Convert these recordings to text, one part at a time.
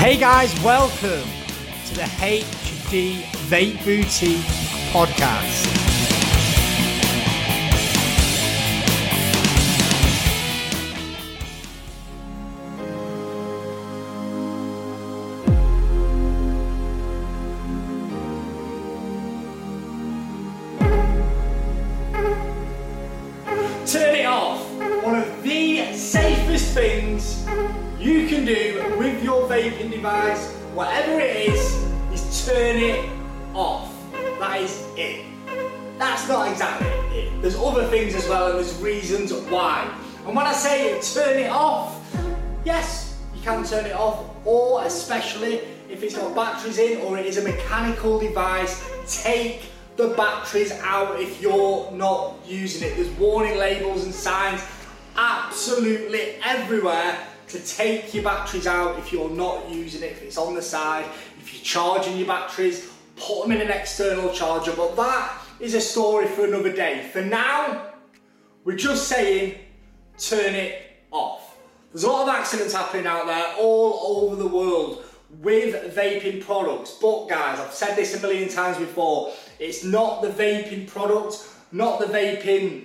Hey guys, welcome to the HD Vape Boutique podcast. Vaping device, whatever it is, is turn it off. That is it. That's not exactly it. There's other things as well, and there's reasons why. And when I say turn it off, yes, you can turn it off, or especially if it's got batteries in or it is a mechanical device, take the batteries out if you're not using it. There's warning labels and signs absolutely everywhere to take your batteries out if you're not using it, if it's on the side, if you're charging your batteries, put them in an external charger. But that is a story for another day. For now, we're just saying turn it off. There's a lot of accidents happening out there all over the world with vaping products. But guys, I've said this a million times before, it's not the vaping product, not the vaping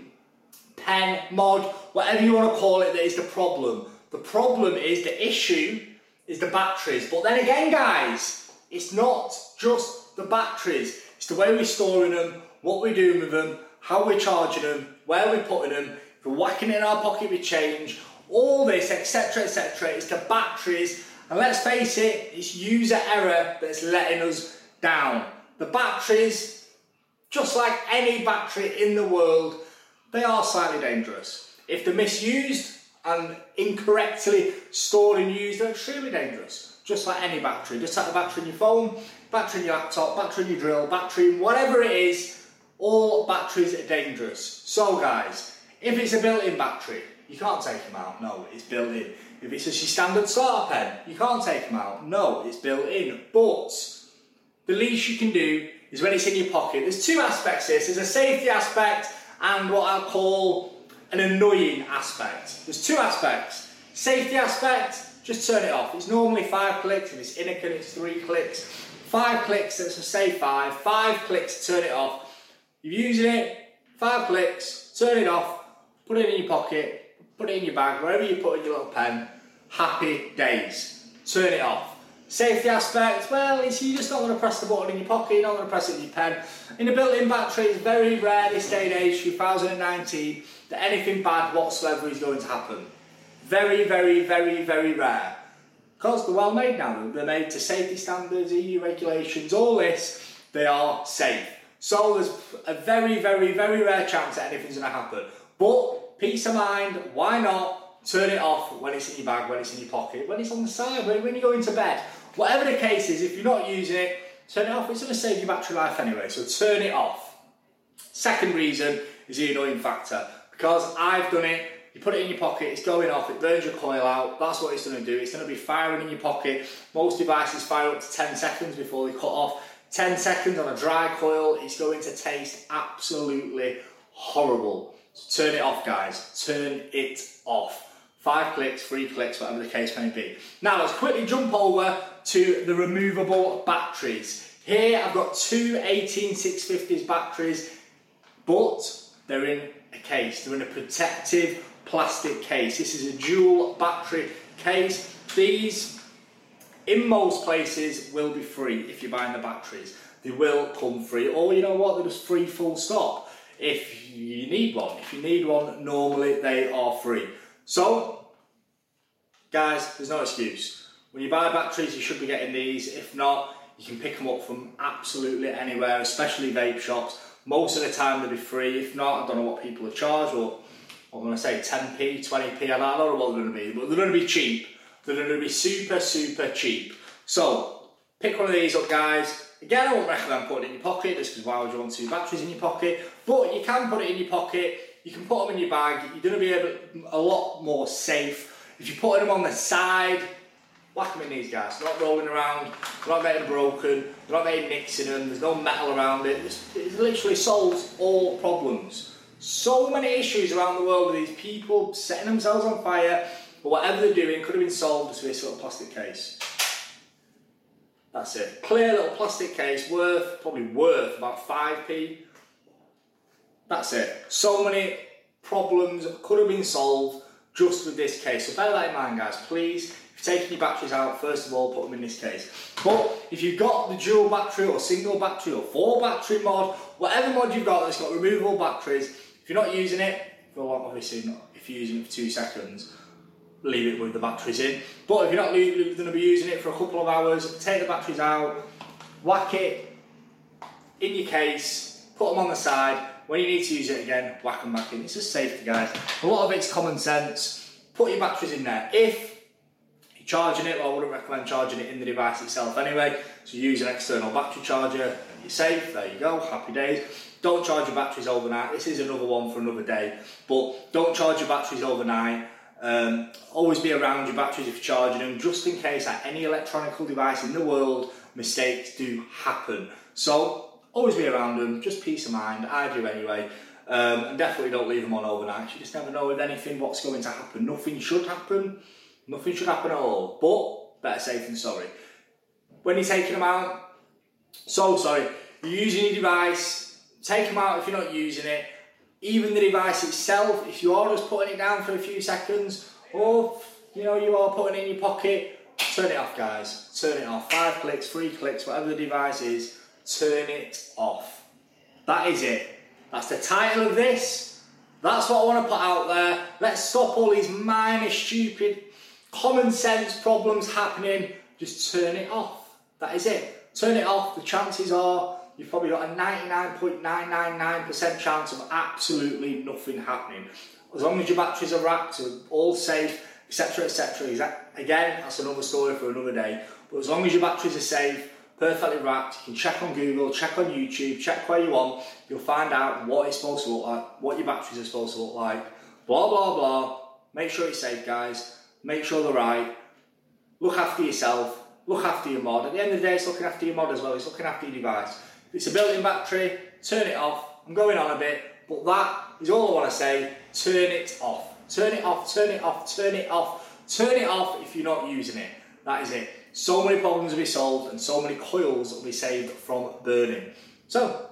pen, mod, whatever you want to call it, that is the problem. The problem is the issue is the batteries. But then again, guys, it's not just the batteries, it's the way we're storing them, what we're doing with them, how we're charging them, where we're putting them, if we're whacking in our pocket with change, all this, etc., etc. It's the batteries, and let's face it, it's user error that's letting us down. The batteries, just like any battery in the world, they are slightly dangerous. If they're misused and incorrectly stored and used, they're extremely dangerous. Just like any battery. Just like a battery in your phone, battery in your laptop, battery in your drill, battery in whatever it is, all batteries are dangerous. So guys, if it's a built-in battery, you can't take them out. No, it's built in. If it's just your standard starter pen, you can't take them out. No, it's built in. But the least you can do is when it's in your pocket. There's two aspects to this, There's a safety aspect and what I'll call an annoying aspect. There's two aspects. Safety aspect, just turn it off. It's normally five clicks. If it's Innokin, it's three clicks. Five clicks, that's a say five. Five clicks, turn it off. You're using it, five clicks, turn it off, put it in your pocket, put it in your bag, wherever you put in your little pen. Happy days. Turn it off. Safety aspect, well, it's, you're just not going to press the button in your pocket, you're not going to press it in your pen. In a built-in battery, it's very rare this day and age, 2019, that anything bad whatsoever is going to happen. Very, very, very, very rare. Because they're well made now, they're made to safety standards, EU regulations, all this, they are safe. So there's a very, very, very rare chance that anything's going to happen. But peace of mind, why not turn it off when it's in your bag, when it's in your pocket, when it's on the side, when, when you go into bed. Whatever the case is, if you're not using it, turn it off. It's going to save your battery life anyway, so turn it off. Second reason is the annoying factor. Because I've done it, you put it in your pocket, it's going off, it burns your coil out, that's what it's going to do. It's going to be firing in your pocket. Most devices fire up to 10 seconds before they cut off. 10 seconds on a dry coil, it's going to taste absolutely horrible. So turn it off, guys. Turn it off. Five clicks, three clicks, whatever the case may be. Now let's quickly jump over to the removable batteries. Here I've got two 18650s batteries, but they're in a case. They're in a protective plastic case. This is a dual battery case. These, in most places, will be free if you're buying the batteries. They will come free, or you know what, they're just free full stop. If you need one, if you need one, normally they are free. So, guys, there's no excuse. When you buy batteries, you should be getting these. If not, you can pick them up from absolutely anywhere, especially vape shops. Most of the time they'll be free. If not, I don't know what people are charged or I'm going to say 10p, 20p, I don't know what they're going to be, but they're going to be cheap. They're going to be super, super cheap. So, pick one of these up, guys. Again, I won't recommend putting it in your pocket just because why would you want two batteries in your pocket? But you can put it in your pocket, you can put them in your bag, you're going to be able, a lot more safe. If you put them on the side, whack them in these guys. They're not rolling around, they're not getting broken, they're not getting in them, there's no metal around it. It's, it literally solves all problems. So many issues around the world with these people setting themselves on fire, or whatever they're doing could have been solved with this little plastic case. That's it. Clear little plastic case worth, probably worth about 5p. That's it. So many problems could have been solved just with this case. So bear that in mind, guys. Please, if you're taking your batteries out, first of all, put them in this case. But if you've got the dual battery or single battery or four battery mod, whatever mod you've got that's got removable batteries, if you're not using it, well, obviously not, if you're using it for two seconds, leave it with the batteries in. But if you're not going to be using it for a couple of hours, take the batteries out, whack it in your case, put them on the side. When you need to use it again, whack them back in. It's just safety, guys. A lot of it's common sense. Put your batteries in there. If you're charging it, well, I wouldn't recommend charging it in the device itself anyway. So use an external battery charger. And you're safe. There you go. Happy days. Don't charge your batteries overnight. This is another one for another day. But don't charge your batteries overnight. Um, always be around your batteries if you're charging them, just in case at any electronic device in the world, mistakes do happen. So always be around them, just peace of mind. I do anyway. Um, and definitely don't leave them on overnight. You just never know with anything what's going to happen. Nothing should happen. Nothing should happen at all. But better safe than sorry. When you're taking them out, so sorry. You're using your device. Take them out if you're not using it even the device itself, if you are just putting it down for a few seconds, or you know you are putting it in your pocket, turn it off, guys. Turn it off. Five clicks, three clicks, whatever the device is, turn it off. That is it. That's the title of this. That's what I want to put out there. Let's stop all these minor, stupid, common sense problems happening. Just turn it off. That is it. Turn it off. The chances are you've probably got a 99.999% chance of absolutely nothing happening. As long as your batteries are wrapped, all safe, etc., etc. Again, that's another story for another day. But as long as your batteries are safe, perfectly wrapped, you can check on Google, check on YouTube, check where you want. You'll find out what it's supposed to look like, what your batteries are supposed to look like. Blah blah blah. Make sure it's safe, guys. Make sure they're right. Look after yourself. Look after your mod. At the end of the day, it's looking after your mod as well. It's looking after your device If it's a built-in battery, turn it off. I'm going on a bit, but that is all I want to say. Turn it off. Turn it off, turn it off, turn it off. Turn it off if you're not using it. That is it. So many problems will be solved and so many coils will be saved from burning. So,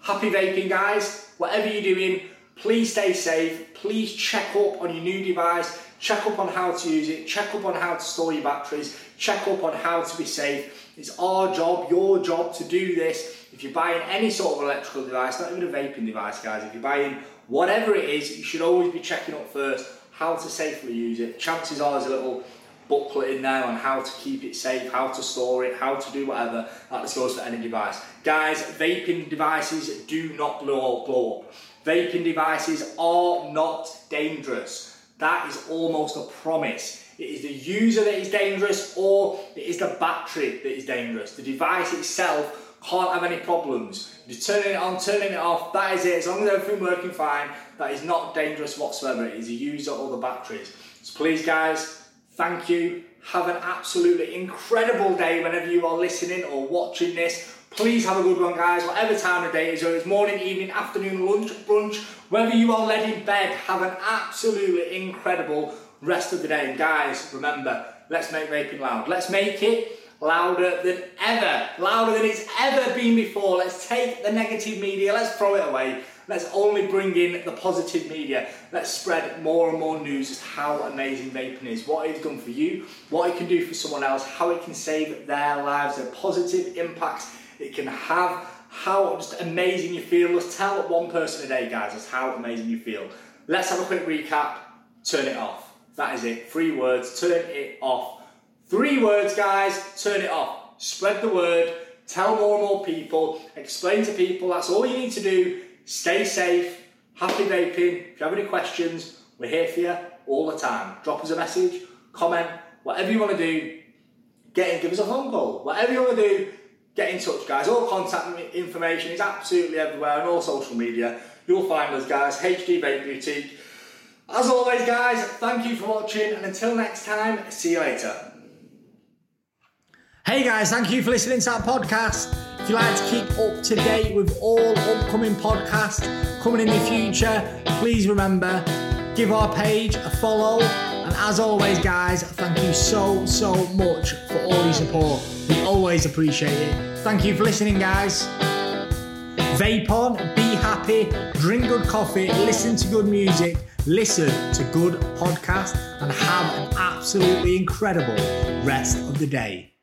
happy vaping guys. Whatever you're doing, please stay safe. Please check up on your new device. Check up on how to use it. Check up on how to store your batteries. Check up on how to be safe. It's our job, your job to do this if you're buying any sort of electrical device, not even a vaping device, guys, if you're buying whatever it is, you should always be checking up first how to safely use it. Chances are there's a little booklet in there on how to keep it safe, how to store it, how to do whatever. That just goes for any device. Guys, vaping devices do not blow, up. blow up. Vaping devices are not dangerous. That is almost a promise. It is the user that is dangerous or it is the battery that is dangerous. The device itself can't have any problems. You're turning it on, turning it off, that is it. As long as everything's working fine, that is not dangerous whatsoever. It is the user or the batteries. So please guys, thank you. Have an absolutely incredible day whenever you are listening or watching this. Please have a good one, guys. Whatever time of day it is, whether it's morning, evening, afternoon, lunch, brunch, whether you are led in bed, have an absolutely incredible rest of the day. And guys, remember, let's make vaping loud. Let's make it louder than ever, louder than it's ever been before. Let's take the negative media, let's throw it away. Let's only bring in the positive media. Let's spread more and more news as how amazing vaping is, what it's done for you, what it can do for someone else, how it can save their lives, the positive impacts it can have, how just amazing you feel. Let's tell one person a day, guys, that's how amazing you feel. Let's have a quick recap. Turn it off. That is it. Three words. Turn it off. Three words, guys, turn it off. Spread the word, tell more and more people, explain to people. That's all you need to do. Stay safe, happy vaping. If you have any questions, we're here for you all the time. Drop us a message, comment, whatever you want to do, get in, give us a phone call. Whatever you want to do, get in touch, guys. All contact information is absolutely everywhere on all social media. You'll find us, guys. HD Vape Boutique. As always, guys, thank you for watching, and until next time, see you later. Hey guys, thank you for listening to our podcast. If you like to keep up to date with all upcoming podcasts coming in the future, please remember give our page a follow. And as always, guys, thank you so, so much for all your support. We always appreciate it. Thank you for listening, guys. Vape on, be happy, drink good coffee, listen to good music, listen to good podcasts, and have an absolutely incredible rest of the day.